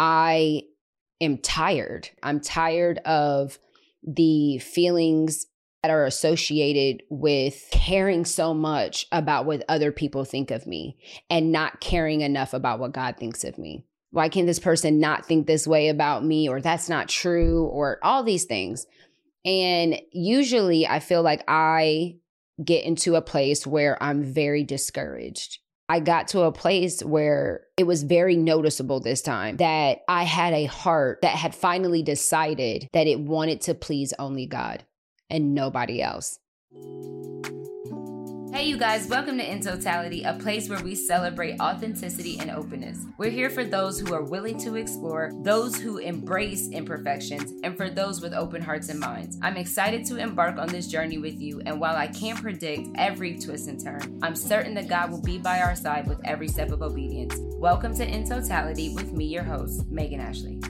I am tired. I'm tired of the feelings that are associated with caring so much about what other people think of me and not caring enough about what God thinks of me. Why can't this person not think this way about me or that's not true or all these things? And usually I feel like I get into a place where I'm very discouraged. I got to a place where it was very noticeable this time that I had a heart that had finally decided that it wanted to please only God and nobody else. Hey, you guys, welcome to In Totality, a place where we celebrate authenticity and openness. We're here for those who are willing to explore, those who embrace imperfections, and for those with open hearts and minds. I'm excited to embark on this journey with you, and while I can't predict every twist and turn, I'm certain that God will be by our side with every step of obedience. Welcome to In Totality with me, your host, Megan Ashley.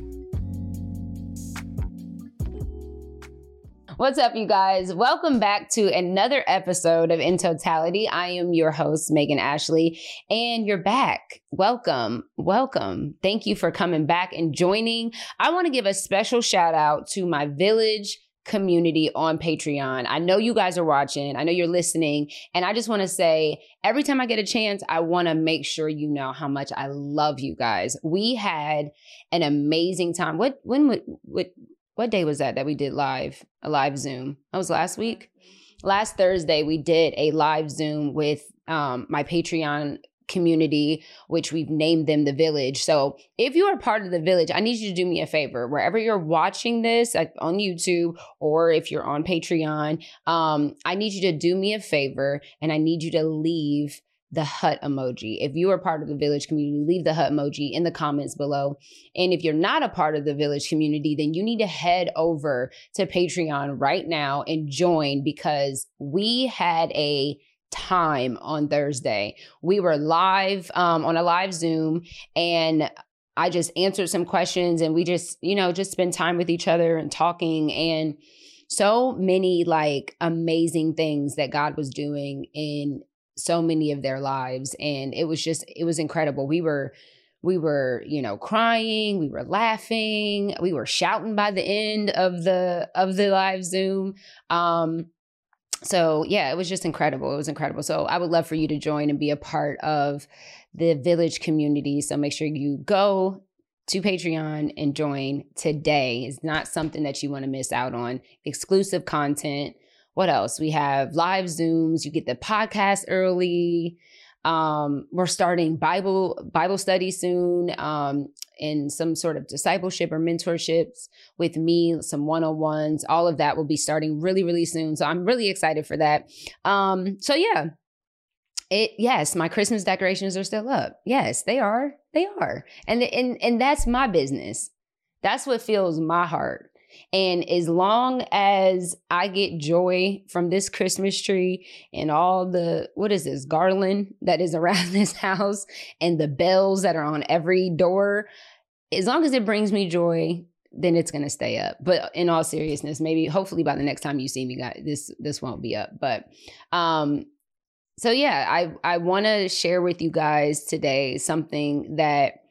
What's up, you guys? Welcome back to another episode of In Totality. I am your host, Megan Ashley, and you're back. Welcome. Welcome. Thank you for coming back and joining. I want to give a special shout out to my village community on Patreon. I know you guys are watching, I know you're listening, and I just want to say every time I get a chance, I want to make sure you know how much I love you guys. We had an amazing time. What when would what what day was that that we did live a live zoom? That was last week? Last thursday we did a live zoom with um, my patreon community which we've named them the village. So if you are part of the village i need you to do me a favor. Wherever you're watching this on youtube or if you're on patreon um, i need you to do me a favor and i need you to leave the hut emoji. If you are part of the village community, leave the hut emoji in the comments below. And if you're not a part of the village community, then you need to head over to Patreon right now and join because we had a time on Thursday. We were live um, on a live Zoom and I just answered some questions and we just, you know, just spend time with each other and talking and so many like amazing things that God was doing in so many of their lives and it was just it was incredible. We were we were you know crying we were laughing we were shouting by the end of the of the live zoom. Um so yeah it was just incredible it was incredible. So i would love for you to join and be a part of the village community. So make sure you go to patreon and join today. It's not something that you want to miss out on. Exclusive content what else? We have live Zooms. You get the podcast early. Um, we're starting Bible Bible study soon. Um, in some sort of discipleship or mentorships with me, some one on ones. All of that will be starting really, really soon. So I'm really excited for that. Um, so yeah, it yes, my Christmas decorations are still up. Yes, they are. They are, and and and that's my business. That's what fills my heart. And as long as I get joy from this Christmas tree and all the, what is this, garland that is around this house and the bells that are on every door, as long as it brings me joy, then it's going to stay up. But in all seriousness, maybe hopefully by the next time you see me guys this this won't be up. But um so yeah, I I want to share with you guys today something that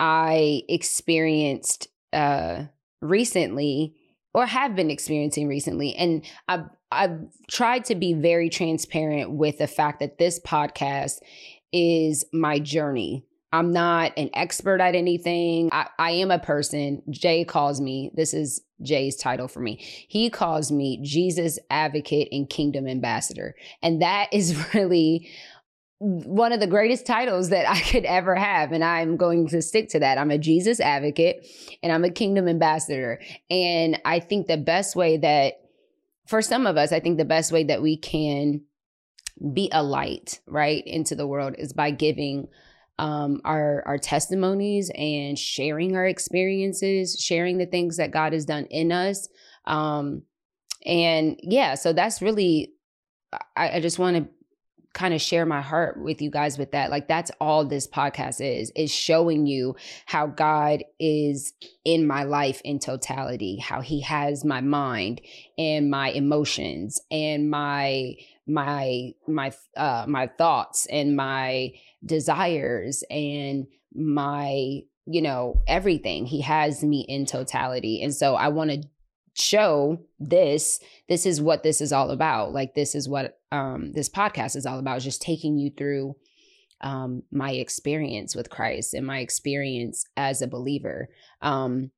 I experienced uh recently or have been experiencing recently. And I've, I've tried to be very transparent with the fact that this podcast is my journey. I'm not an expert at anything. I, I am a person. Jay calls me, this is Jay's title for me. He calls me Jesus advocate and kingdom ambassador. And that is really one of the greatest titles that I could ever have. And I'm going to stick to that. I'm a Jesus advocate and I'm a kingdom ambassador. And I think the best way that, for some of us, I think the best way that we can be a light, right, into the world is by giving um, our our testimonies and sharing our experiences, sharing the things that God has done in us. Um, and yeah, so that's really I, I just want to kind of share my heart with you guys with that. Like that's all this podcast is, is showing you how God is in my life in totality, how he has my mind and my emotions and my my my uh my thoughts and my desires and my you know, everything. He has me in totality. And so I want to show this this is what this is all about. Like this is what um this podcast is all about just taking you through um my experience with Christ and my experience as a believer. Um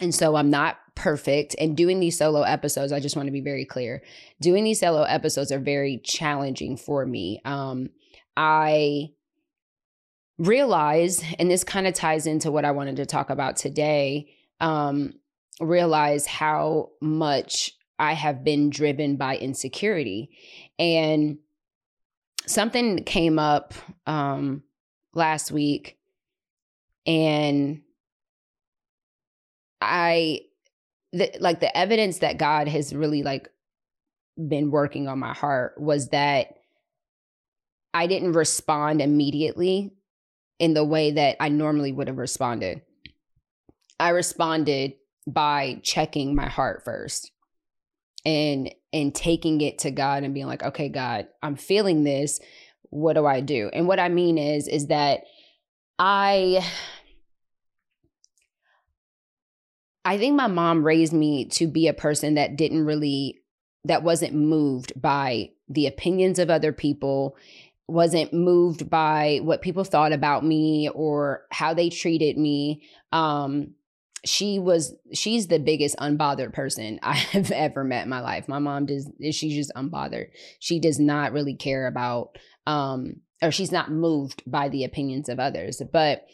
and so I'm not perfect and doing these solo episodes I just want to be very clear doing these solo episodes are very challenging for me. Um I realize and this kind of ties into what I wanted to talk about today um realize how much I have been driven by insecurity. And something came up um, last week, and I, the, like, the evidence that God has really, like, been working on my heart was that I didn't respond immediately in the way that I normally would have responded. I responded by checking my heart first and and taking it to God and being like, "Okay, God, I'm feeling this. What do I do?" And what I mean is is that I I think my mom raised me to be a person that didn't really that wasn't moved by the opinions of other people, wasn't moved by what people thought about me or how they treated me. Um she was she's the biggest unbothered person I have ever met in my life. My mom does she's just unbothered. She does not really care about um or she's not moved by the opinions of others. But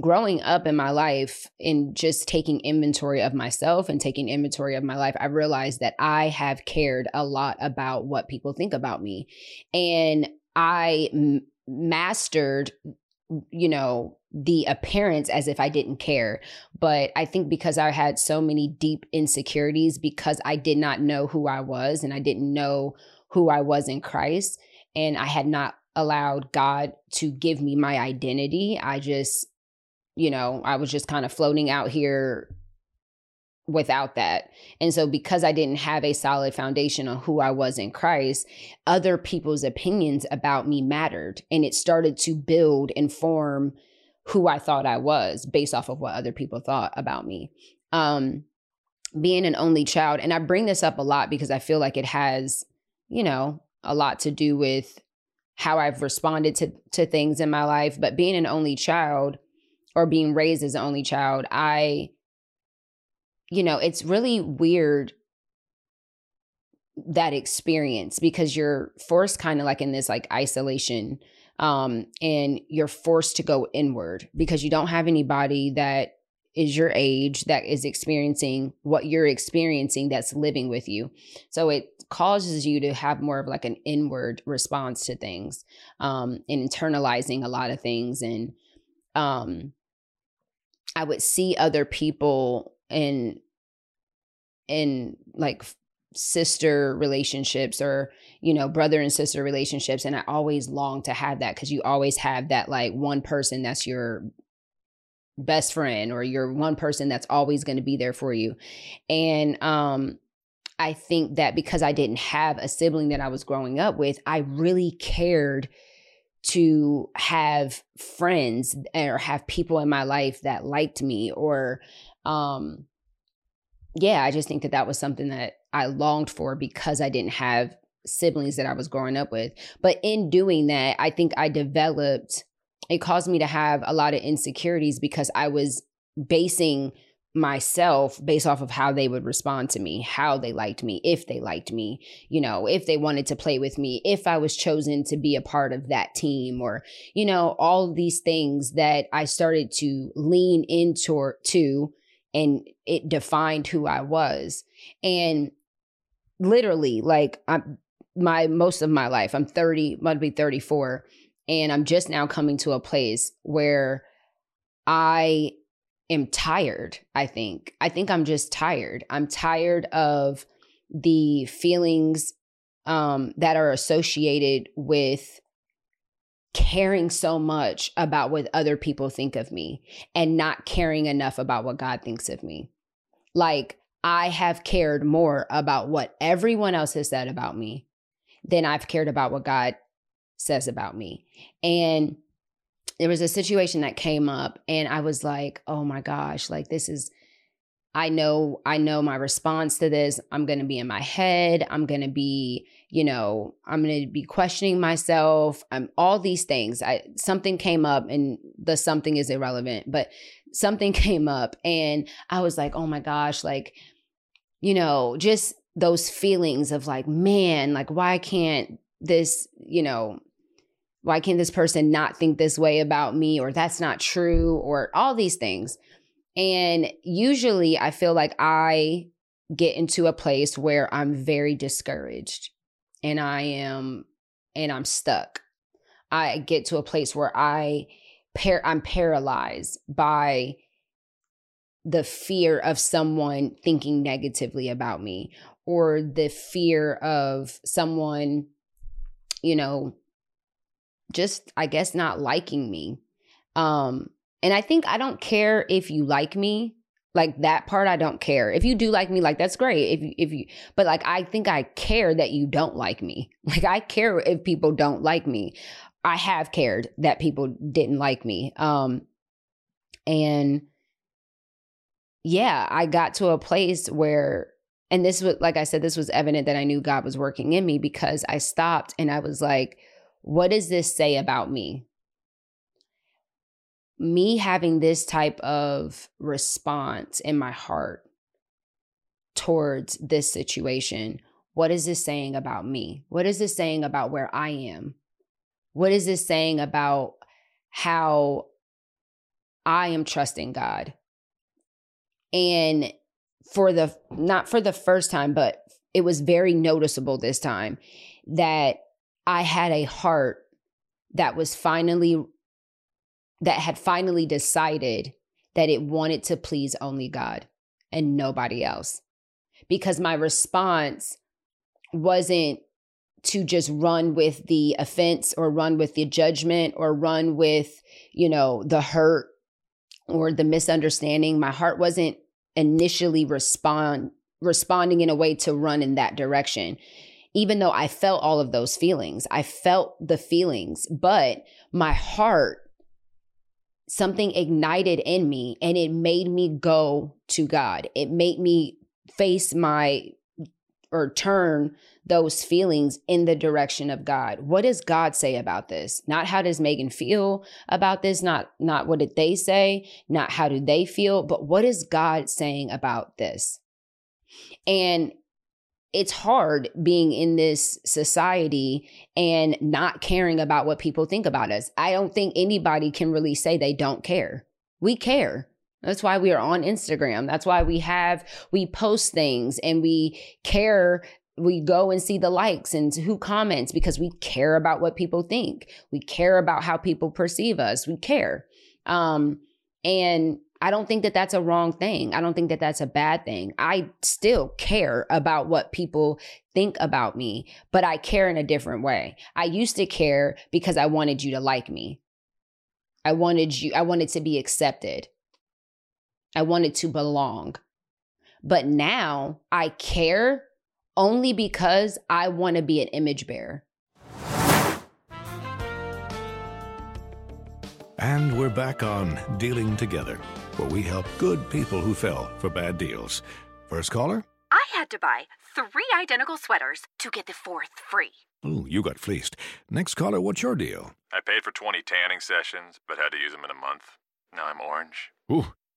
growing up in my life and just taking inventory of myself and taking inventory of my life, I realized that I have cared a lot about what people think about me. And I m- mastered you know, the appearance as if I didn't care. But I think because I had so many deep insecurities, because I did not know who I was and I didn't know who I was in Christ, and I had not allowed God to give me my identity, I just, you know, I was just kind of floating out here without that. And so because I didn't have a solid foundation on who I was in Christ, other people's opinions about me mattered and it started to build and form who I thought I was based off of what other people thought about me. Um being an only child and I bring this up a lot because I feel like it has, you know, a lot to do with how I've responded to to things in my life, but being an only child or being raised as an only child, I you know, it's really weird that experience because you're forced kind of like in this like isolation um and you're forced to go inward because you don't have anybody that is your age that is experiencing what you're experiencing that's living with you. So it causes you to have more of like an inward response to things um and internalizing a lot of things. And um i would see other people and in like sister relationships or you know brother and sister relationships and i always long to have that because you always have that like one person that's your best friend or your one person that's always going to be there for you. And um i think that because i didn't have a sibling that i was growing up with i really cared to have friends or have people in my life that liked me or um yeah, I just think that that was something that I longed for because I didn't have siblings that I was growing up with. But in doing that, I think I developed, it caused me to have a lot of insecurities because I was basing myself based off of how they would respond to me, how they liked me, if they liked me, you know, if they wanted to play with me, if I was chosen to be a part of that team, or, you know, all these things that I started to lean into to and it defined who I was. And literally, like I'm my most of my life, I'm 30, might be 34, and I'm just now coming to a place where I am tired, I think. I think I'm just tired. I'm tired of the feelings um, that are associated with caring so much about what other people think of me and not caring enough about what God thinks of me. Like, I have cared more about what everyone else has said about me than I've cared about what God says about me. And there was a situation that came up and I was like, oh my gosh, like this is I know I know my response to this. I'm going to be in my head. I'm going to be, you know, I'm going to be questioning myself. I'm all these things. I something came up and the something is irrelevant, but something came up and I was like, "Oh my gosh, like you know, just those feelings of like, man, like why can't this, you know, why can't this person not think this way about me or that's not true or all these things and usually I feel like I get into a place where I'm very discouraged and I am and I'm stuck. I get to a place where I par- I'm paralyzed by the fear of someone thinking negatively about me or the fear of someone you know just I guess not liking me. Um and I think I don't care if you like me. Like that part I don't care. If you do like me, like that's great. If you if you but like I think I care that you don't like me. Like I care if people don't like me. I have cared that people didn't like me. Um and yeah, I got to a place where and this was like I said this was evident that I knew God was working in me because I stopped and I was like what does this say about me? me having this type of response in my heart towards this situation, what is this saying about me? What is this saying about where I am? What is this saying about how I am trusting God? And for the not for the first time, but it was very noticeable this time that I had a heart that was finally that had finally decided that it wanted to please only God and nobody else. Because my response wasn't to just run with the offense or run with the judgment or run with, you know, the hurt or the misunderstanding. My heart wasn't initially respond responding in a way to run in that direction. Even though I felt all of those feelings, I felt the feelings, but my heart something ignited in me and it made me go to God. It made me face my or turn those feelings in the direction of God. What does God say about this? Not how does Megan feel about this, not not what did they say, not how do they feel, but what is God saying about this? And it's hard being in this society and not caring about what people think about us. I don't think anybody can really say they don't care. We care. That's why we are on Instagram. That's why we have, we post things and we care. We go and see the likes and who comments because we care about what people think. We care about how people perceive us. We care. Um, and I don't think that that's a wrong thing. I don't think that that's a bad thing. I still care about what people think about me, but I care in a different way. I used to care because I wanted you to like me. I wanted you, I wanted to be accepted. I wanted to belong. But now I care only because I want to be an image bearer. And we're back on Dealing Together where we help good people who fell for bad deals. First caller? I had to buy three identical sweaters to get the fourth free. Ooh, you got fleeced. Next caller, what's your deal? I paid for 20 tanning sessions, but had to use them in a month. Now I'm orange. Ooh,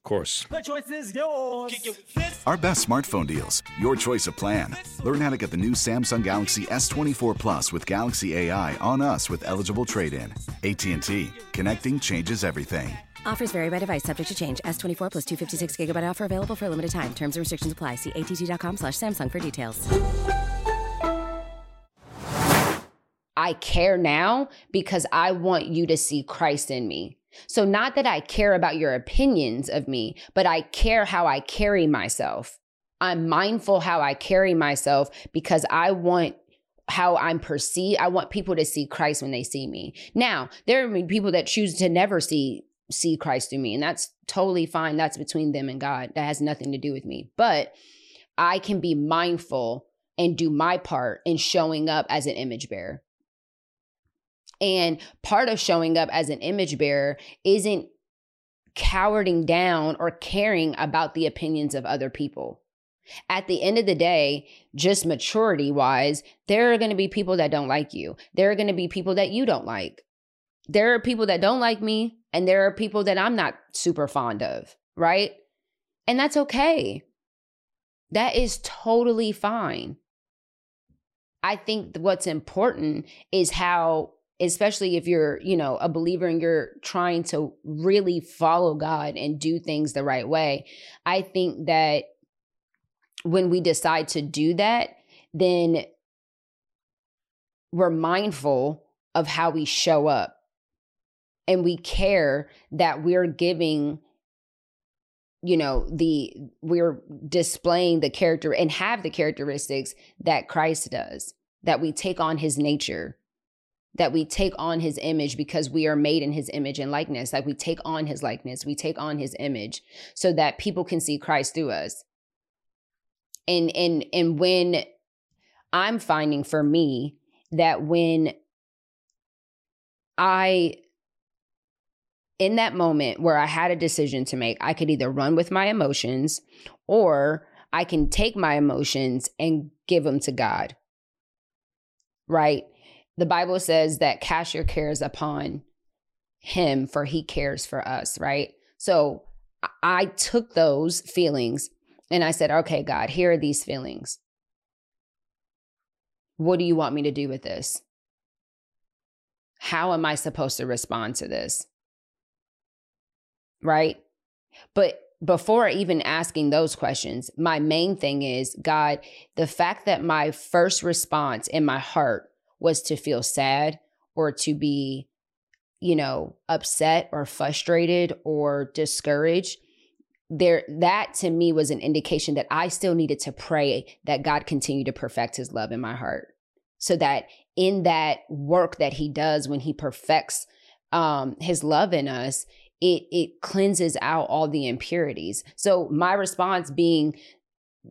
Of course. The choice is yours. Our best smartphone deals. Your choice of plan. Learn how to get the new Samsung Galaxy S24 Plus with Galaxy AI on us with eligible trade-in. AT&T. Connecting changes everything. Offers vary by device, subject to change. S24 plus 256 gigabyte offer available for a limited time. Terms and restrictions apply. See att.com slash Samsung for details. I care now because I want you to see Christ in me. So, not that I care about your opinions of me, but I care how I carry myself. I'm mindful how I carry myself because I want how I'm perceived. I want people to see Christ when they see me. Now, there are people that choose to never see see Christ through me, and that's totally fine. That's between them and God. That has nothing to do with me. But I can be mindful and do my part in showing up as an image bearer. And part of showing up as an image bearer isn't cowarding down or caring about the opinions of other people. At the end of the day, just maturity wise, there are going to be people that don't like you. There are going to be people that you don't like. There are people that don't like me, and there are people that I'm not super fond of, right? And that's okay. That is totally fine. I think what's important is how especially if you're, you know, a believer and you're trying to really follow God and do things the right way. I think that when we decide to do that, then we're mindful of how we show up and we care that we're giving you know the we're displaying the character and have the characteristics that Christ does that we take on his nature that we take on his image because we are made in his image and likeness. Like we take on his likeness. We take on his image so that people can see Christ through us. And and and when i'm finding for me that when i in that moment where i had a decision to make i could either run with my emotions or i can take my emotions and give them to god. Right the bible says that cast your cares upon him for he cares for us right so i took those feelings and I said, okay, God, here are these feelings. What do you want me to do with this? How am I supposed to respond to this? Right? But before even asking those questions, my main thing is God, the fact that my first response in my heart was to feel sad or to be, you know, upset or frustrated or discouraged there that to me was an indication that I still needed to pray that God continue to perfect his love in my heart. So that in that work that he does when he perfects um his love in us, it it cleanses out all the impurities. So my response being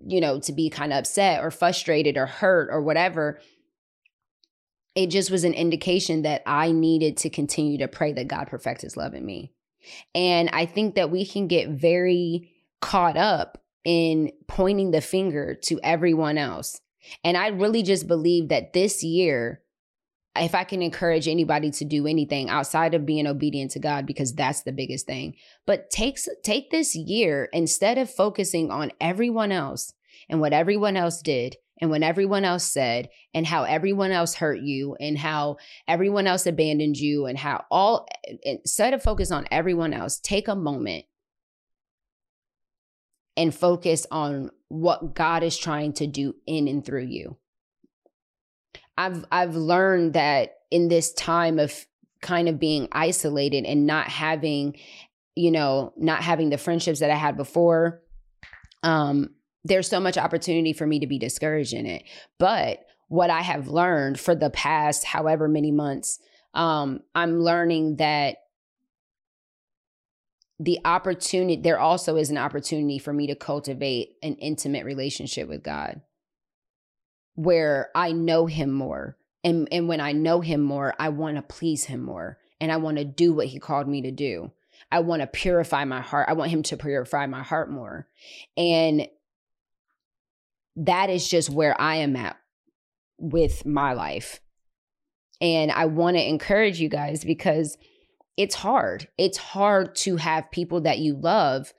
you know to be kind of upset or frustrated or hurt or whatever it just was an indication that I needed to continue to pray that God perfect his love in me. And I think that we can get very caught up in pointing the finger to everyone else. And I really just believe that this year, if I can encourage anybody to do anything outside of being obedient to God, because that's the biggest thing, but takes take this year instead of focusing on everyone else and what everyone else did and when everyone else said and how everyone else hurt you and how everyone else abandoned you and how all instead of focus on everyone else. Take a moment and focus on what God is trying to do in and through you. I've i've learned that in this time of kind of being isolated and not having you know not having the friendships that i had before um there's so much opportunity for me to be discouraged in it. But what I have learned for the past however many months, um, I'm learning that the opportunity, there also is an opportunity for me to cultivate an intimate relationship with God where I know Him more. And, and when I know Him more, I want to please Him more and I want to do what He called me to do. I want to purify my heart. I want Him to purify my heart more. And that is just where I am at with my life. And I want to encourage you guys because it's hard. It's hard to have people that you love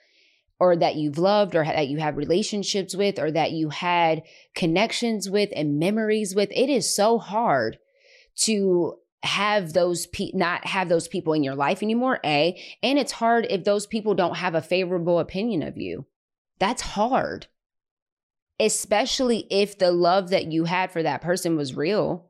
or that you've loved or that you have relationships with or that you had connections with and memories with. It is so hard to have those pe- not have those people in your life anymore a and it's hard if those people don't have a favorable opinion of you that's hard especially if the love that you had for that person was real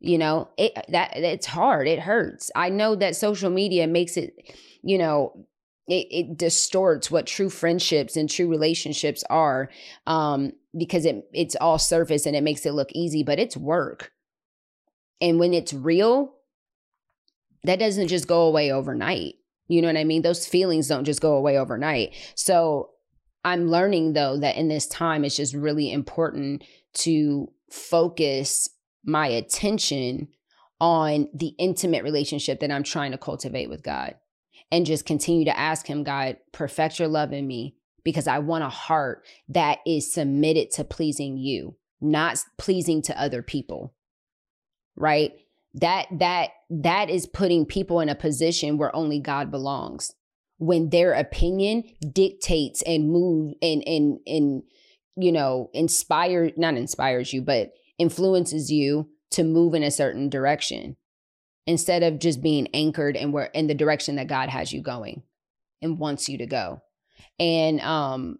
you know it that it's hard it hurts i know that social media makes it you know it, it distorts what true friendships and true relationships are um because it it's all surface and it makes it look easy, but it's work. And when it's real, that doesn't just go away overnight. You know what I mean? Those feelings don't just go away overnight. So I'm learning though that in this time, it's just really important to focus my attention on the intimate relationship that I'm trying to cultivate with God and just continue to ask Him, God, perfect your love in me because I want a heart that is submitted to pleasing you, not pleasing to other people. Right? That that that is putting people in a position where only God belongs. When their opinion dictates and move and and and you know, inspire not inspires you, but influences you to move in a certain direction instead of just being anchored in where in the direction that God has you going and wants you to go. And um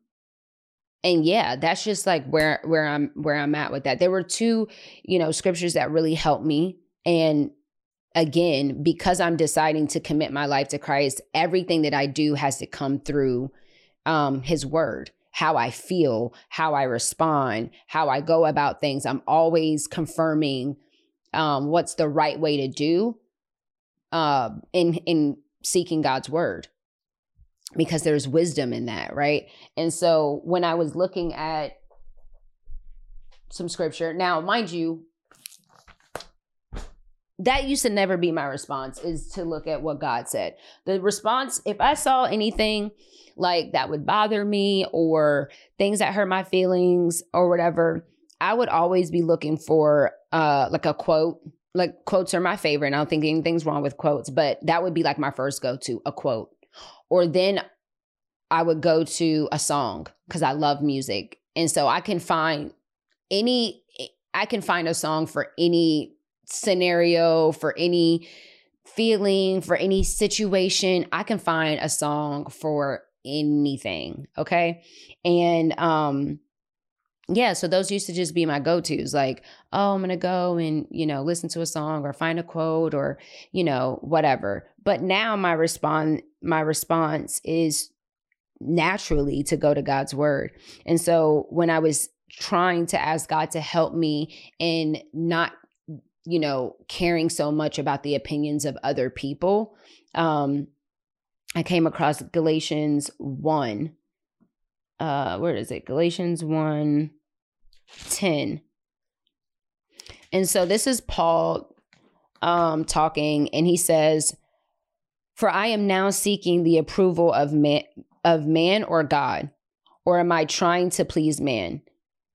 and yeah, that's just like where where I'm where I'm at with that. There were two, you know, scriptures that really helped me and again, because I'm deciding to commit my life to Christ, everything that I do has to come through um his word how I feel, how I respond, how I go about things. I'm always confirming um, what's the right way to do uh, in in seeking God's word because there's wisdom in that, right? And so when I was looking at some scripture, now mind you, that used to never be my response is to look at what God said. The response, if I saw anything like that would bother me or things that hurt my feelings or whatever, I would always be looking for uh like a quote. Like quotes are my favorite. I don't think anything's wrong with quotes, but that would be like my first go to, a quote. Or then I would go to a song because I love music. And so I can find any I can find a song for any scenario, for any feeling, for any situation. I can find a song for anything. Okay. And um, yeah, so those used to just be my go-tos like, oh, I'm to go and, you know, listen to a song or find a quote or, you know, whatever. But now my response my response is naturally to go to God's word. And so when I was trying to ask God to help me in not you know caring so much about the opinions of other people um I came across Galatians 1. Uh, where is it? Galatians 1 10. And so this is Paul um, talking, and he says, For I am now seeking the approval of man, of man or God, or am I trying to please man?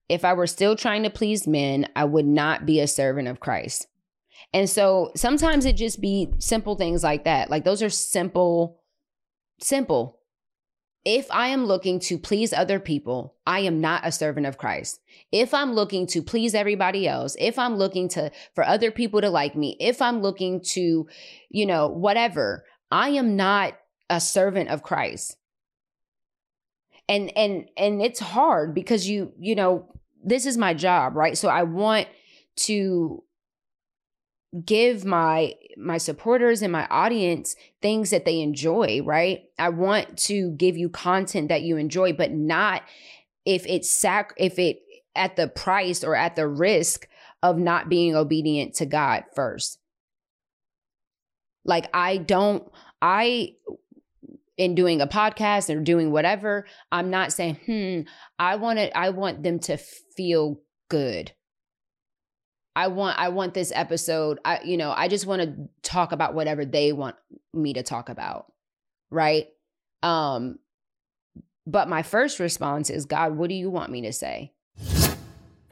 If I were still trying to please men, I would not be a servant of Christ. And so sometimes it just be simple things like that. Like those are simple Simple. If I am looking to please other people, I am not a servant of Christ. If I'm looking to please everybody else, if I'm looking to for other people to like me, if I'm looking to, you know, whatever, I am not a servant of Christ. And and and it's hard because you, you know, this is my job, right? So I want to give my my supporters and my audience things that they enjoy, right? I want to give you content that you enjoy, but not if it's sac if it at the price or at the risk of not being obedient to God first. Like I don't I in doing a podcast or doing whatever, I'm not saying, "Hmm, I want it I want them to feel good." I want I want this episode. I you know, I just want to talk about whatever they want me to talk about. Right? Um but my first response is God, what do you want me to say?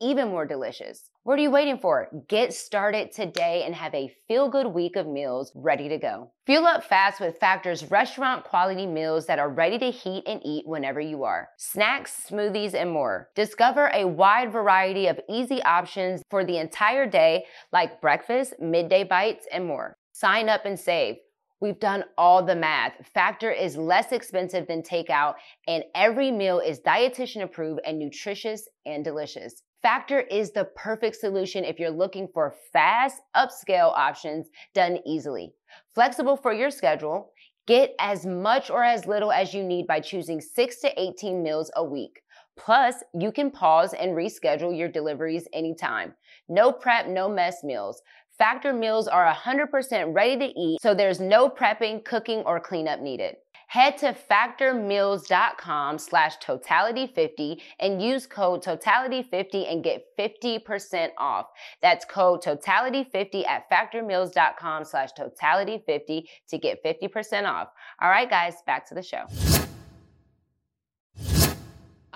even more delicious. What are you waiting for? Get started today and have a feel good week of meals ready to go. Fuel up fast with Factor's restaurant quality meals that are ready to heat and eat whenever you are. Snacks, smoothies, and more. Discover a wide variety of easy options for the entire day, like breakfast, midday bites, and more. Sign up and save. We've done all the math. Factor is less expensive than takeout, and every meal is dietitian approved and nutritious and delicious. Factor is the perfect solution if you're looking for fast, upscale options done easily. Flexible for your schedule, get as much or as little as you need by choosing 6 to 18 meals a week. Plus, you can pause and reschedule your deliveries anytime. No prep, no mess meals. Factor meals are 100% ready to eat, so there's no prepping, cooking, or cleanup needed. Head to factormeals.com slash totality50 and use code totality50 and get 50% off. That's code totality50 at factormeals.com slash totality50 to get 50% off. All right, guys, back to the show.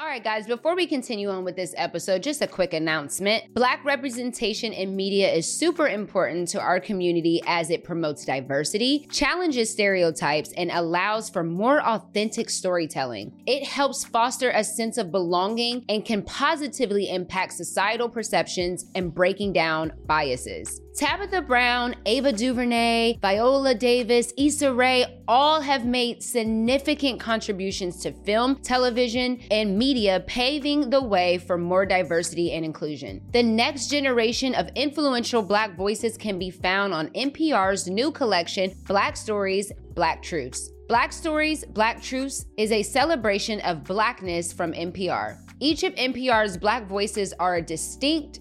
All right, guys, before we continue on with this episode, just a quick announcement. Black representation in media is super important to our community as it promotes diversity, challenges stereotypes, and allows for more authentic storytelling. It helps foster a sense of belonging and can positively impact societal perceptions and breaking down biases. Tabitha Brown, Ava DuVernay, Viola Davis, Issa Rae all have made significant contributions to film, television, and media, paving the way for more diversity and inclusion. The next generation of influential Black voices can be found on NPR's new collection, Black Stories, Black Truths. Black Stories, Black Truths is a celebration of Blackness from NPR. Each of NPR's Black voices are a distinct,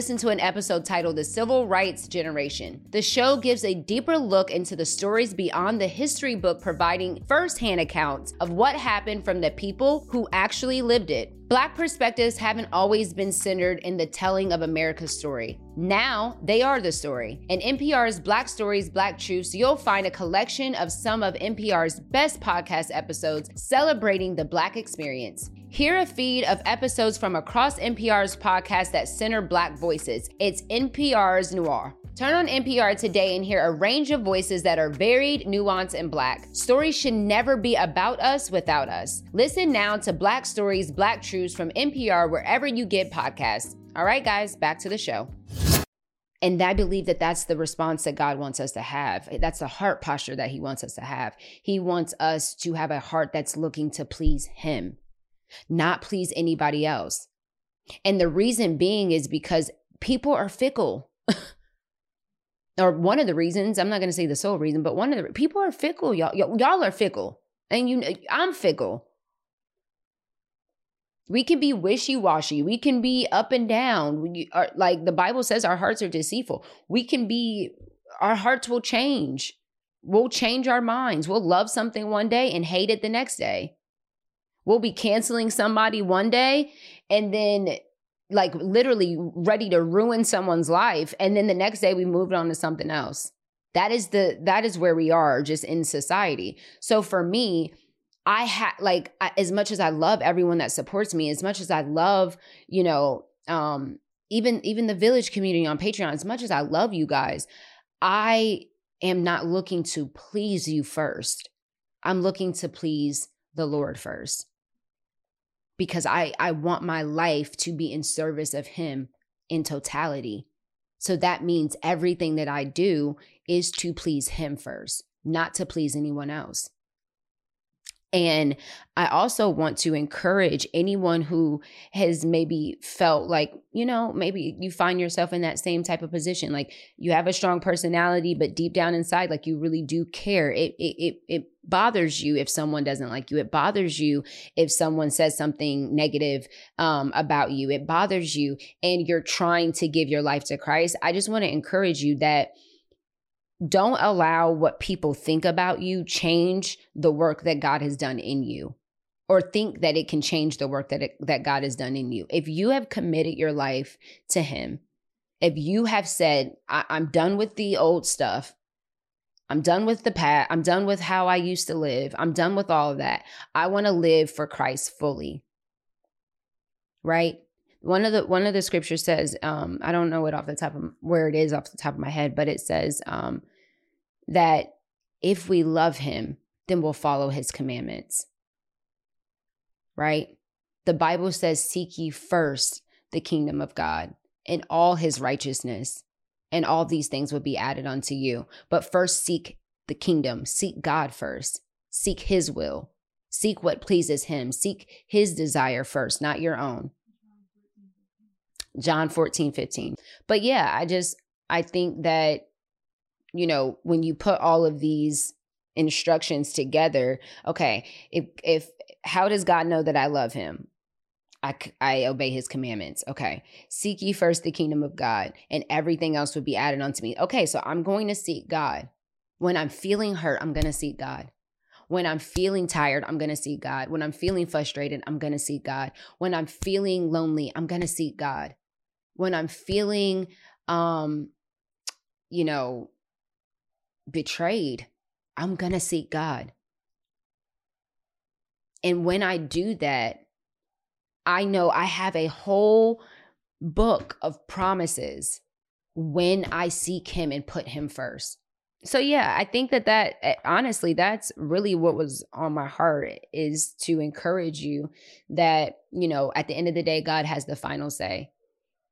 to an episode titled The Civil Rights Generation. The show gives a deeper look into the stories beyond the history book, providing firsthand accounts of what happened from the people who actually lived it. Black perspectives haven't always been centered in the telling of America's story. Now they are the story. In NPR's Black Stories, Black Truths, you'll find a collection of some of NPR's best podcast episodes celebrating the Black experience. Hear a feed of episodes from across NPR's podcast that center Black voices. It's NPR's Noir. Turn on NPR today and hear a range of voices that are varied, nuanced, and black. Stories should never be about us without us. Listen now to Black Stories, Black Truths from NPR wherever you get podcasts. All right, guys, back to the show. And I believe that that's the response that God wants us to have. That's the heart posture that He wants us to have. He wants us to have a heart that's looking to please Him, not please anybody else. And the reason being is because people are fickle. or one of the reasons i'm not going to say the sole reason but one of the people are fickle y'all y'all are fickle. And you i'm fickle. We can be wishy-washy. We can be up and down. We are like the bible says our hearts are deceitful. We can be our hearts will change. We'll change our minds. We'll love something one day and hate it the next day we'll be canceling somebody one day and then like literally ready to ruin someone's life. And then the next day we moved on to something else. That is the that is where we are just in society. So for me i had like I, as much as i love everyone that supports me as much as i love you know um even even the village community on patreon as much as i love you guys i am not looking to please you first. I'm looking to please the lord first because I, I want my life to be in service of Him in totality. So that means everything that I do is to please Him first, not to please anyone else. And I also want to encourage anyone who has maybe felt like, you know, maybe you find yourself in that same type of position. Like you have a strong personality, but deep down inside, like you really do care. It it it, it bothers you if someone doesn't like you. It bothers you if someone says something negative um, about you. It bothers you, and you're trying to give your life to Christ. I just want to encourage you that don't allow what people think about you change the work that God has done in you or think that it can change the work that it, that God has done in you. If you have committed your life to him, if you have said I- I'm done with the old stuff, I'm done with the past, I'm done with how I used to live, I'm done with all of that. I want to live for Christ fully. Right? One of the one of the scriptures says, um, I don't know it off the top of where it is off the top of my head, but it says, um, that if we love him, then we'll follow his commandments. Right? The Bible says, Seek ye first the kingdom of God and all his righteousness, and all these things will be added unto you. But first, seek the kingdom, seek God first, seek his will, seek what pleases him, seek his desire first, not your own. John 14, 15. But yeah, I just, I think that you know, when you put all of these instructions together, okay, if if how does God know that I love him? I, I obey his commandments. Okay. Seek ye first the kingdom of God, and everything else would be added unto me. Okay. So I'm going to seek God. When I'm feeling hurt, I'm going to seek God. When I'm feeling tired, I'm going to seek God. When I'm feeling frustrated, I'm going to seek God. When I'm feeling lonely, I'm going to seek God. When I'm feeling, um, you know, betrayed, I'm going to seek God. And when I do that, I know I have a whole book of promises when I seek Him and put Him first. So yeah, I think that that eh, honestly that's really what was on my heart is to encourage you that, you know, at the end of the day God has the final say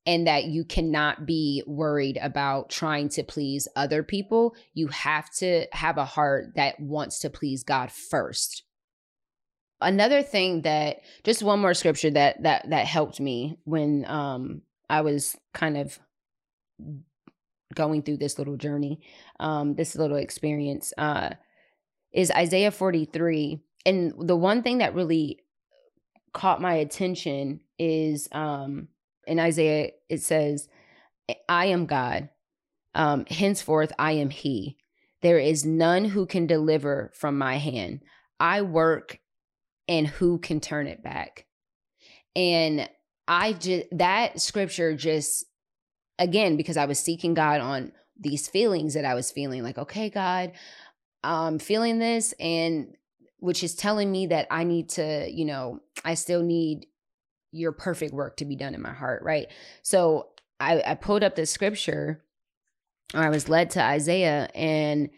and that you cannot be worried about trying to please other people. You have to have a heart that wants to please God first. Another thing that just one more scripture that that that helped me when um I was kind of going through this little journey, um this little experience uh is Isaiah 43 and the one thing that really caught my attention is um in Isaiah, it says, I am God. Um, henceforth, I am He. There is none who can deliver from my hand. I work, and who can turn it back? And I just, that scripture just, again, because I was seeking God on these feelings that I was feeling like, okay, God, I'm feeling this, and which is telling me that I need to, you know, I still need your perfect work to be done in my heart, right? So I, I pulled up this scripture, or I was led to Isaiah, and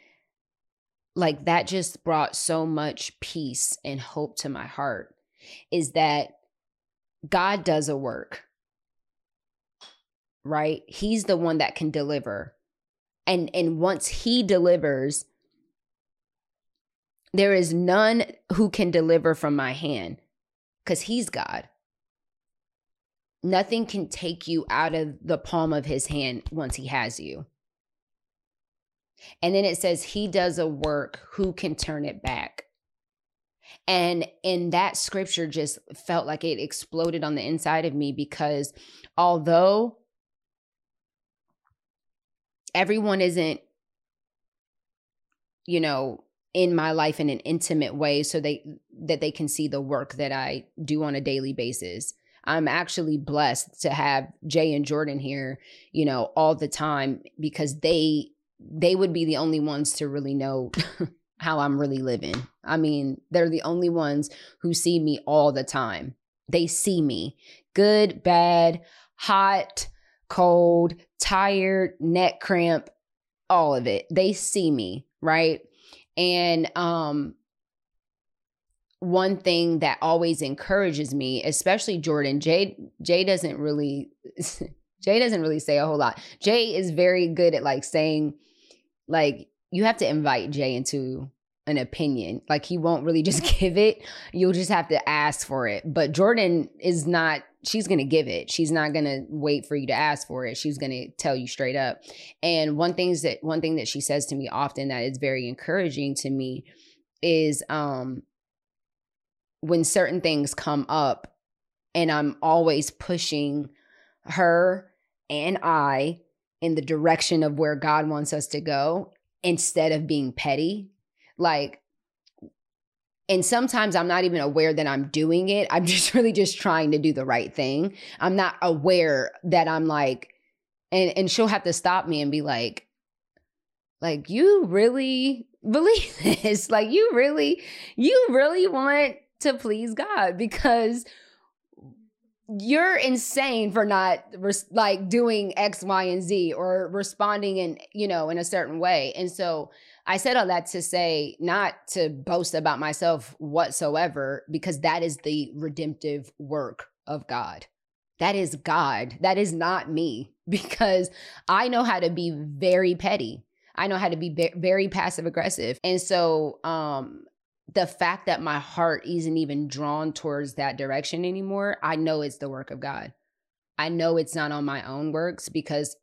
like that just brought so much peace and hope to my heart. Is that God does a work, right? He's the one that can deliver. And and once he delivers, there is none who can deliver from my hand because he's God. Nothing can take you out of the palm of his hand once he has you. And then it says, He does a work, who can turn it back? And in that scripture just felt like it exploded on the inside of me because although everyone isn't, you know, in my life in an intimate way so they that they can see the work that I do on a daily basis. I'm actually blessed to have Jay and Jordan here, you know, all the time because they they would be the only ones to really know how I'm really living. I mean, they're the only ones who see me all the time. They see me good, bad, hot, cold, tired, neck cramp, all of it. They see me, right? And um one thing that always encourages me, especially Jordan, Jay Jay doesn't really Jay doesn't really say a whole lot. Jay is very good at like saying like you have to invite Jay into an opinion. Like he won't really just give it. You'll just have to ask for it. But Jordan is not she's going to give it. She's not going to wait for you to ask for it. She's going to tell you straight up. And one things that one thing that she says to me often that is very encouraging to me is um when certain things come up and I'm always pushing her and I in the direction of where God wants us to go instead of being petty. Like, and sometimes I'm not even aware that I'm doing it. I'm just really just trying to do the right thing. I'm not aware that I'm like, and and she'll have to stop me and be like, like you really believe this? Like you really, you really want to please God because you're insane for not res- like doing X, Y, and Z or responding in, you know, in a certain way. And so I said all that to say, not to boast about myself whatsoever, because that is the redemptive work of God. That is God. That is not me, because I know how to be very petty. I know how to be very passive aggressive. And so um the fact that my heart isn't even drawn towards that direction anymore, I know it's the work of God. I know it's not on my own works because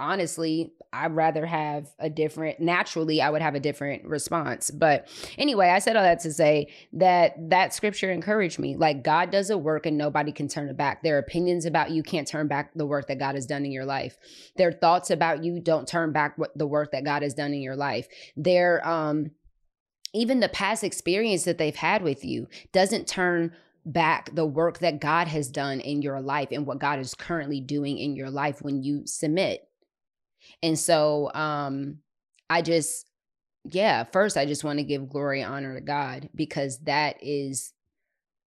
honestly, I'd rather have a different, naturally, I would have a different response. But anyway, I said all that to say that that scripture encouraged me. Like, God does a work and nobody can turn it back. Their opinions about you can't turn back the work that God has done in your life. Their thoughts about you don't turn back what the work that God has done in your life. Their, um, even the past experience that they've had with you doesn't turn back the work that God has done in your life and what God is currently doing in your life when you submit. And so um I just yeah, first I just want to give glory honor to God because that is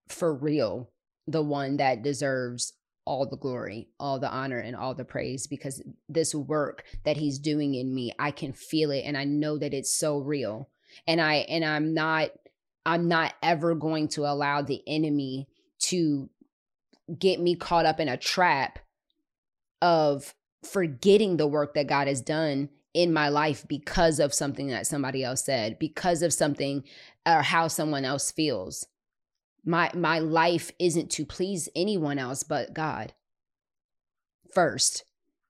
for real the one that deserves all the glory, all the honor, and all the praise because this work that he's doing in me, I can feel it and I know that it's so real and i and i'm not i'm not ever going to allow the enemy to get me caught up in a trap of forgetting the work that god has done in my life because of something that somebody else said because of something or how someone else feels. My my life isn't to please anyone else but god first.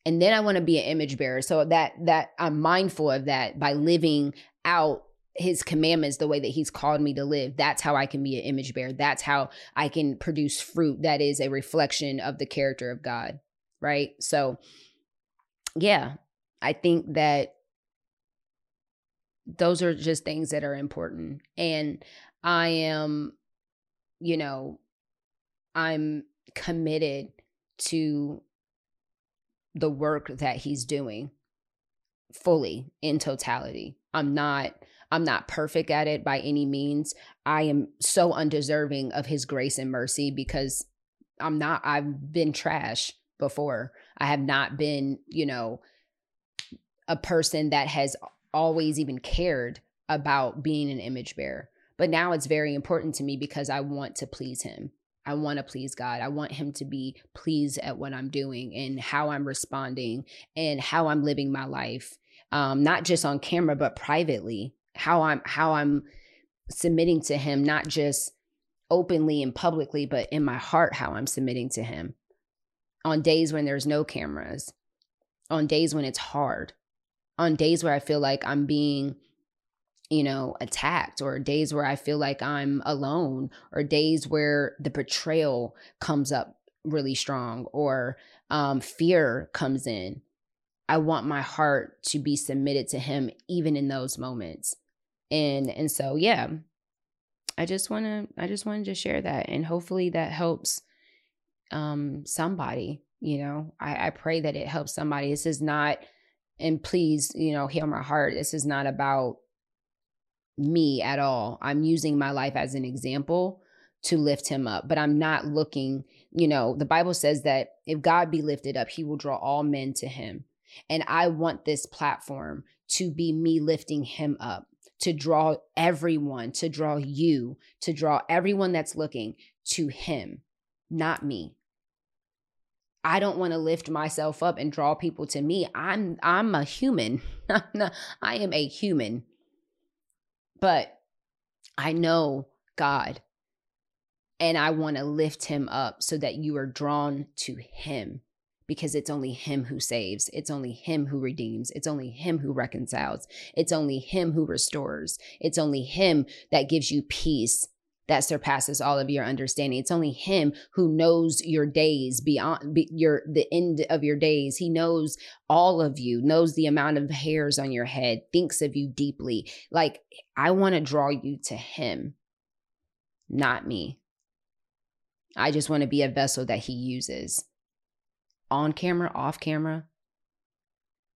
And then i want to be an image bearer. So that that i'm mindful of that by living out his commandments the way that he's called me to live. That's how i can be an image bearer. That's how i can produce fruit that is a reflection of the character of god right? So yeah i think that those are just things that are important. And i am you know i'm committed to the work that he's doing fully in totality. I'm not I'm not perfect at it by any means. I am so undeserving of his grace and mercy because I'm not, I've been trash before. I have not been, you know, a person that has always even cared about being an image bearer. But now it's very important to me because I want to please him. I want to please God. I want him to be pleased at what I'm doing and how I'm responding and how I'm living my life. Um, not just on camera, but privately how I'm how I'm submitting to him, not just openly and publicly, but in my heart, how I'm submitting to him. On days when there's no cameras, on days when it's hard, on days where I feel like I'm being, you know, attacked, or days where I feel like I'm alone, or days where the betrayal comes up really strong, or um, fear comes in. I want my heart to be submitted to him even in those moments and and so yeah i just want to i just wanted to share that and hopefully that helps um somebody you know? I i pray that it helps somebody. This is not and please you know heal my heart. This is not about me at all. I'm using my life as an example to lift him up but i'm not looking you know the bible says that if god be lifted up he will draw all men to him. And i want this platform to be me lifting him up to draw everyone, to draw you, to draw everyone that's looking to Him, not me. I don't want to lift myself up and draw people to me. I'm I'm a human. I am a human. But I know God and I want to lift him up so that you are drawn to him because it's only him who saves. It's only him who redeems. It's only him who reconciles. It's only him who restores. It's only him that gives you peace that surpasses all of your understanding. It's only him who knows your days beyond be, your the end of your days. He knows all of you, knows the amount of hairs on your head, thinks of you deeply. Like I want to draw you to him, not me. I just want to be a vessel that he uses on camera, off camera.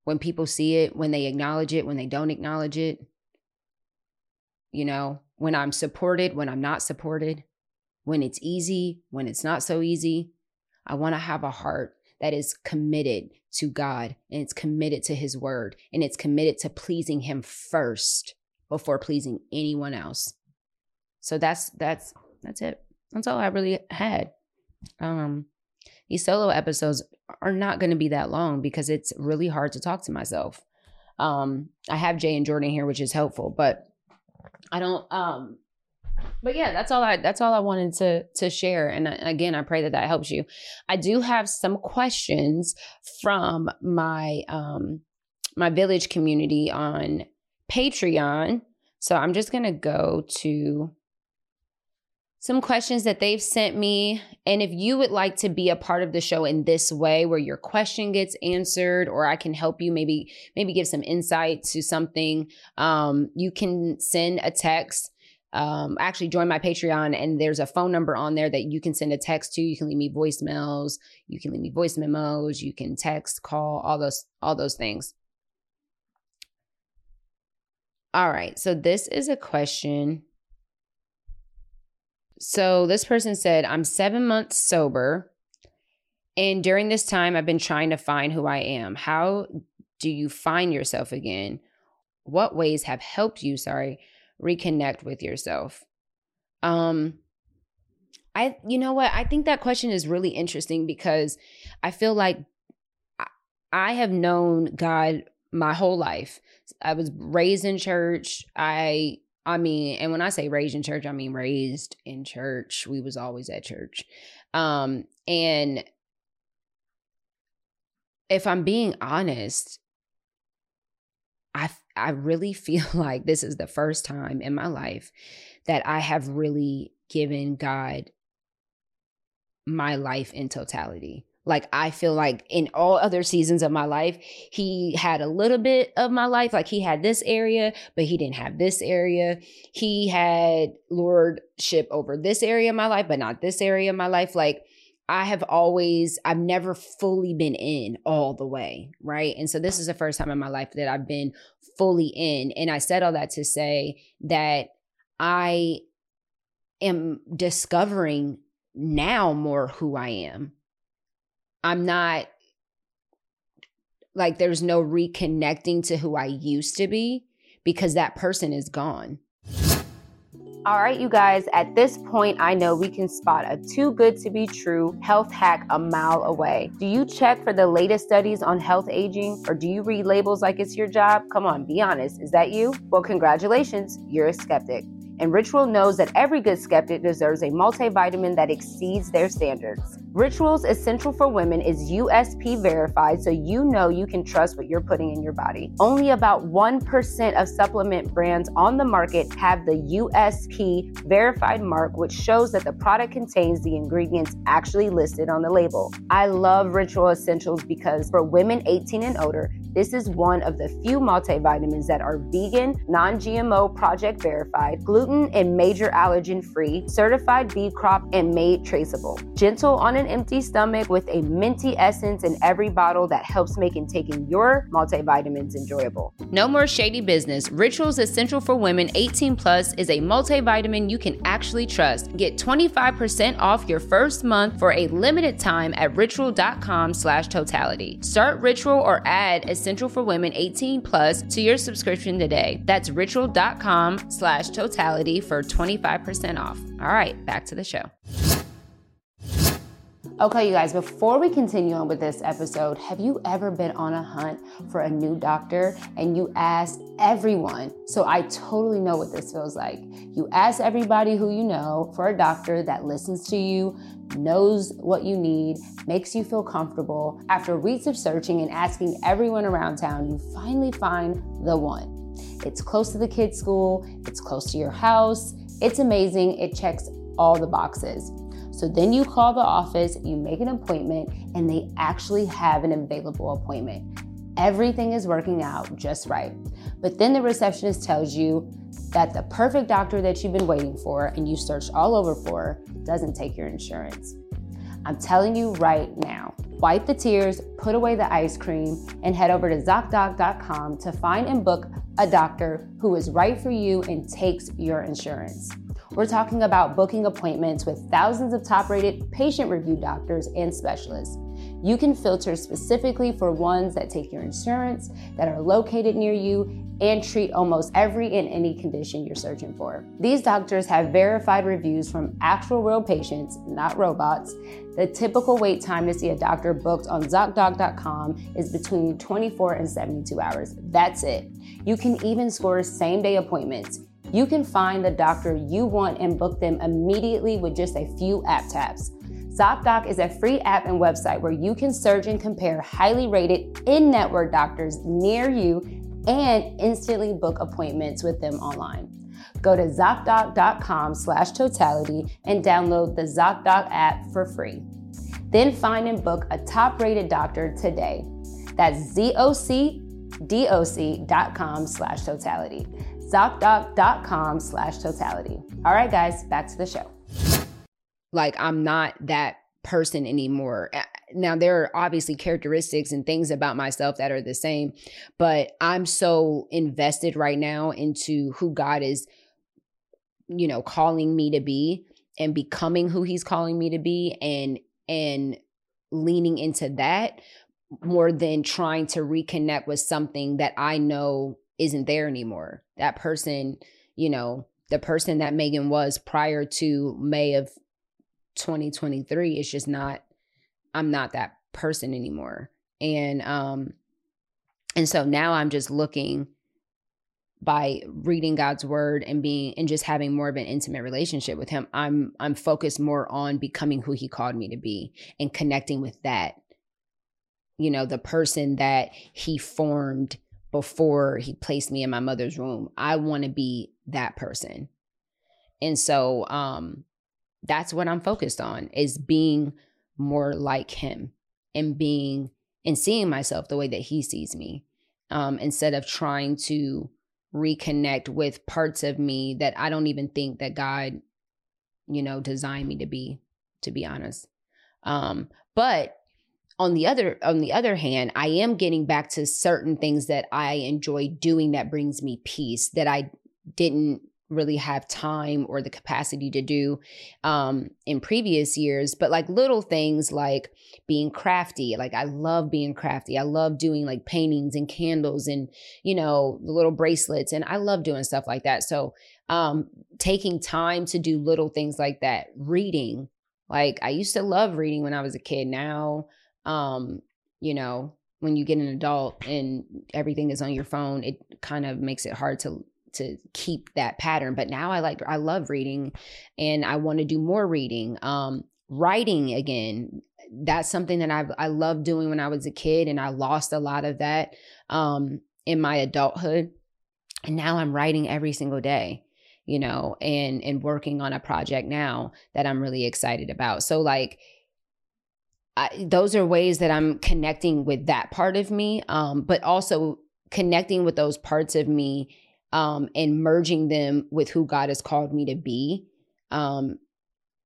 When people see it, when they acknowledge it, when they don't acknowledge it. You know, when I'm supported, when I'm not supported, when it's easy, when it's not so easy. I want to have a heart that is committed to God and it's committed to his word and it's committed to pleasing him first before pleasing anyone else. So that's that's that's it. That's all I really had. Um these solo episodes are not going to be that long because it's really hard to talk to myself. Um I have Jay and Jordan here which is helpful, but I don't um but yeah, that's all I that's all I wanted to to share and uh, again, I pray that that helps you. I do have some questions from my um my village community on Patreon. So I'm just to go to some questions that they've sent me. And if you would like to be a part of the show in this way where your question gets answered or I can help you maybe maybe give some insight to something, um, you can send a text. Um, actually join my Patreon and there's a phone number on there that you can send a text to. You can leave me voicemails, you can leave me voice memos, you can text, call, all those all those things. All right. So this is a question so this person said, I'm seven months sober. And during this time, I've been trying to find who I am. How do you find yourself again? What ways have helped you, sorry, reconnect with yourself? Um, I, you know what? I think that question is really interesting because I feel like I have known God my whole life. I was raised in church. I I mean, and when I say raised in church, I mean raised in church. We was always at church. Um, and if I'm being honest, I I really feel like this is the first time in my life that I have really given God my life in totality. Like I feel like in all other seasons of my life, he had a little bit of my life. Like he had this area, but he didn't have this area. He had lordship over this area of my life, but not this area of my life. Like I have always, I've never fully been in all the way, right? And so this is the first time in my life that I've been fully in. And I said all that to say that I am discovering now more who I am I'm not like there's no reconnecting to who I used to be because that person is gone. All right, you guys, at this point, I know we can spot a too good to be true health hack a mile away. Do you check for the latest studies on health aging or do you read labels like it's your job? Come on, be honest. Is that you? Well, congratulations, you're a skeptic and Ritual knows that every good skeptic deserves a multivitamin that exceeds their standards. Ritual's Essential for Women is USP verified, so you know you can trust what you're putting in your body. Only about 1% of supplement brands on the market have the USP verified mark, which shows that the product contains the ingredients actually listed on the label. I love Ritual Essentials because for women 18 and older, this is one of the few multivitamins that are vegan, non GMO, project verified, gluten and major allergen free, certified B Corp, and made traceable. Gentle on an empty stomach with a minty essence in every bottle that helps making taking your multivitamins enjoyable. No more shady business. Rituals Essential for Women 18 Plus is a multivitamin you can actually trust. Get 25% off your first month for a limited time at ritual.com slash totality. Start Ritual or add Essential for Women 18 plus to your subscription today. That's ritual.com slash totality for 25% off. All right, back to the show. Okay, you guys, before we continue on with this episode, have you ever been on a hunt for a new doctor and you asked everyone? So I totally know what this feels like. You ask everybody who you know for a doctor that listens to you, knows what you need, makes you feel comfortable. After weeks of searching and asking everyone around town, you finally find the one. It's close to the kids' school, it's close to your house, it's amazing, it checks all the boxes. So then you call the office, you make an appointment, and they actually have an available appointment. Everything is working out just right. But then the receptionist tells you that the perfect doctor that you've been waiting for and you searched all over for doesn't take your insurance. I'm telling you right now, wipe the tears, put away the ice cream, and head over to ZocDoc.com to find and book a doctor who is right for you and takes your insurance. We're talking about booking appointments with thousands of top rated patient reviewed doctors and specialists. You can filter specifically for ones that take your insurance, that are located near you, and treat almost every and any condition you're searching for. These doctors have verified reviews from actual real patients, not robots. The typical wait time to see a doctor booked on ZocDoc.com is between 24 and 72 hours. That's it. You can even score same day appointments. You can find the doctor you want and book them immediately with just a few app taps. ZocDoc is a free app and website where you can search and compare highly rated in network doctors near you and instantly book appointments with them online. Go to ZocDoc.com slash totality and download the ZocDoc app for free. Then find and book a top rated doctor today. That's ZocDoc.com slash totality. ZocDoc.com slash totality. All right, guys, back to the show. Like, I'm not that person anymore. Uh, now, there are obviously characteristics and things about myself that are the same, but I'm so invested right now into who God is, you know, calling me to be and becoming who he's calling me to be and and leaning into that more than trying to reconnect with something that I know isn't there anymore. That person, you know, the person that Megan was prior to May of 2023 is just not I'm not that person anymore. And um and so now I'm just looking by reading God's word and being and just having more of an intimate relationship with him. I'm I'm focused more on becoming who he called me to be and connecting with that. You know, the person that he formed before he placed me in my mother's room. I want to be that person. And so um that's what I'm focused on is being more like him and being and seeing myself the way that he sees me. Um instead of trying to reconnect with parts of me that I don't even think that God you know designed me to be to be honest. Um but on the other on the other hand i am getting back to certain things that i enjoy doing that brings me peace that i didn't really have time or the capacity to do um in previous years. But like little things like being crafty like i love being crafty. I love doing like paintings and candles and you know the little bracelets and i love doing stuff like that. So um taking time to do little things like that reading like i used to love reading when i was a kid. Now um, you know, when you get an adult and everything is on your phone, it kind of makes it hard to to keep that pattern. But now I like I love reading and I want to do more reading. Um, writing again, that's something that I I loved doing when I was a kid and I lost a lot of that um in my adulthood. And now I'm writing every single day you know and and working on a project now that i'm really excited about so like I, those are ways that I'm connecting with that part of me, um, but also connecting with those parts of me um, and merging them with who God has called me to be um,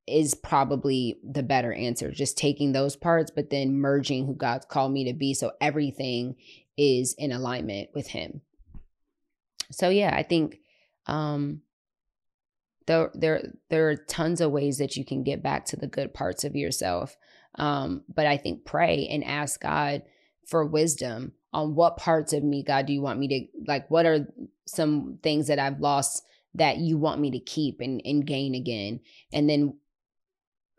is probably the better answer. Just taking those parts, but then merging who God's called me to be, so everything is in alignment with Him. So yeah, I think um, there there there are tons of ways that you can get back to the good parts of yourself. Um, but I think pray and ask God for wisdom on what parts of me, God, do you want me to like? What are some things that I've lost that you want me to keep and, and gain again? And then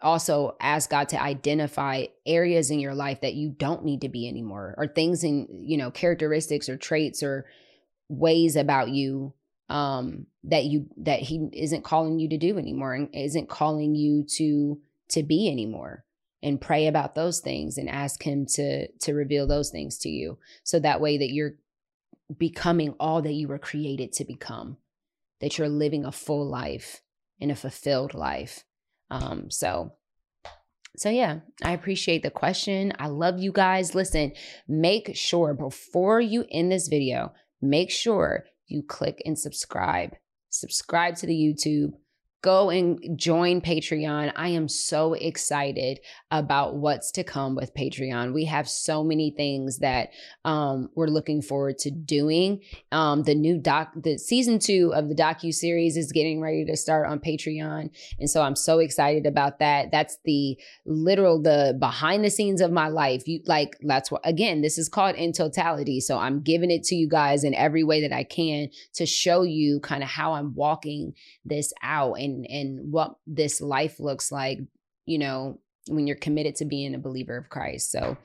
also ask God to identify areas in your life that you don't need to be anymore or things in, you know, characteristics or traits or ways about you um that you that he isn't calling you to do anymore and isn't calling you to to be anymore and pray about those things and ask him to to reveal those things to you so that way that you're becoming all that you were created to become that you're living a full life and a fulfilled life. Um so so yeah i appreciate the question. I love you guys. Listen make sure before you end this video make sure you click and subscribe. Subscribe to the YouTube go and join Patreon. I am so excited about what's to come with Patreon. We have so many things that um, we're looking forward to doing. Um, the new doc, the season two of the docu series is getting ready to start on Patreon, and so I'm so excited about that. That's the literal the behind the scenes of my life. You like that's what again. This is called in totality. So I'm giving it to you guys in every way that I can to show you kind of how I'm walking this out and and and what this life looks like, you know, when you're committed to being a believer of Christ. So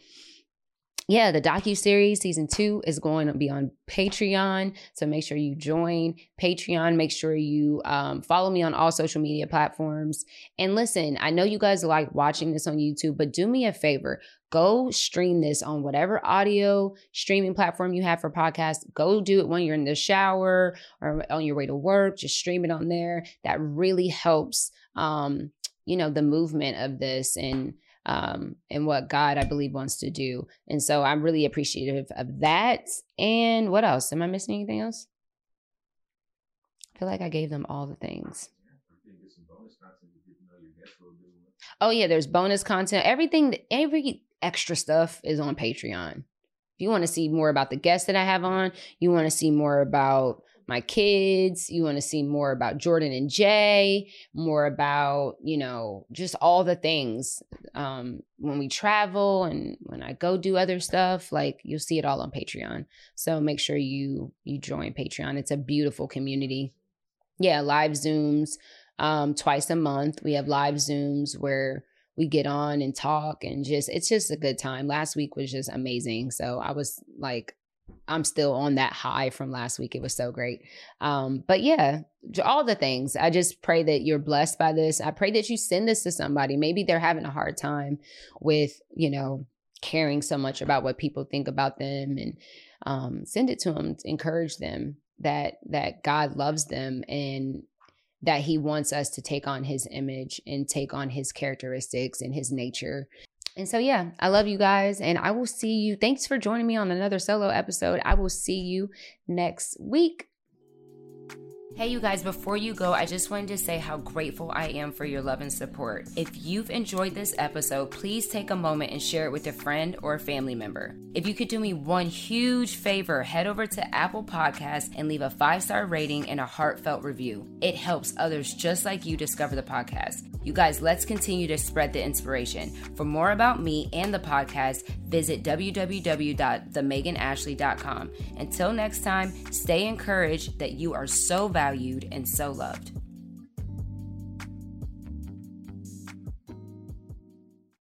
yeah, the docu series season two is going to be on Patreon. So make sure you join Patreon. Make sure you um, follow me on all social media platforms. And listen, I know you guys like watching this on YouTube, but do me a favor. Go stream this on whatever audio streaming platform you have for podcasts. Go do it when you're in the shower or on your way to work. Just stream it on there. That really helps, um, you know, the movement of this and um, and what God, I believe, wants to do. And so I'm really appreciative of that. And what else? Am I missing anything else? I feel like I gave them all the things. Oh yeah, there's bonus content. Everything, every extra stuff is on Patreon. If you want to see more about the guests that I have on, you want to see more about my kids, you want to see more about Jordan and Jay, more about, you know, just all the things. Um, when we travel and when I go do other stuff, like you'll see it all on Patreon. So make sure you you join Patreon. It's a beautiful community. Yeah, live Zooms um twice a month. We have live Zooms where we get on and talk and just it's just a good time. Last week was just amazing. So I was like I'm still on that high from last week. It was so great. Um, but yeah, all the things. I just pray that you're blessed by this. I pray that you send this to somebody. Maybe they're having a hard time with, you know, caring so much about what people think about them and um, send it to them to encourage them that that God loves them and that he wants us to take on his image and take on his characteristics and his nature and so, yeah, I love you guys, and I will see you. Thanks for joining me on another solo episode. I will see you next week. Hey, you guys, before you go, I just wanted to say how grateful I am for your love and support. If you've enjoyed this episode, please take a moment and share it with a friend or a family member. If you could do me one huge favor, head over to Apple Podcasts and leave a five star rating and a heartfelt review. It helps others just like you discover the podcast. You guys, let's continue to spread the inspiration. For more about me and the podcast, visit www.themeganashley.com. Until next time, stay encouraged that you are so valued and so loved.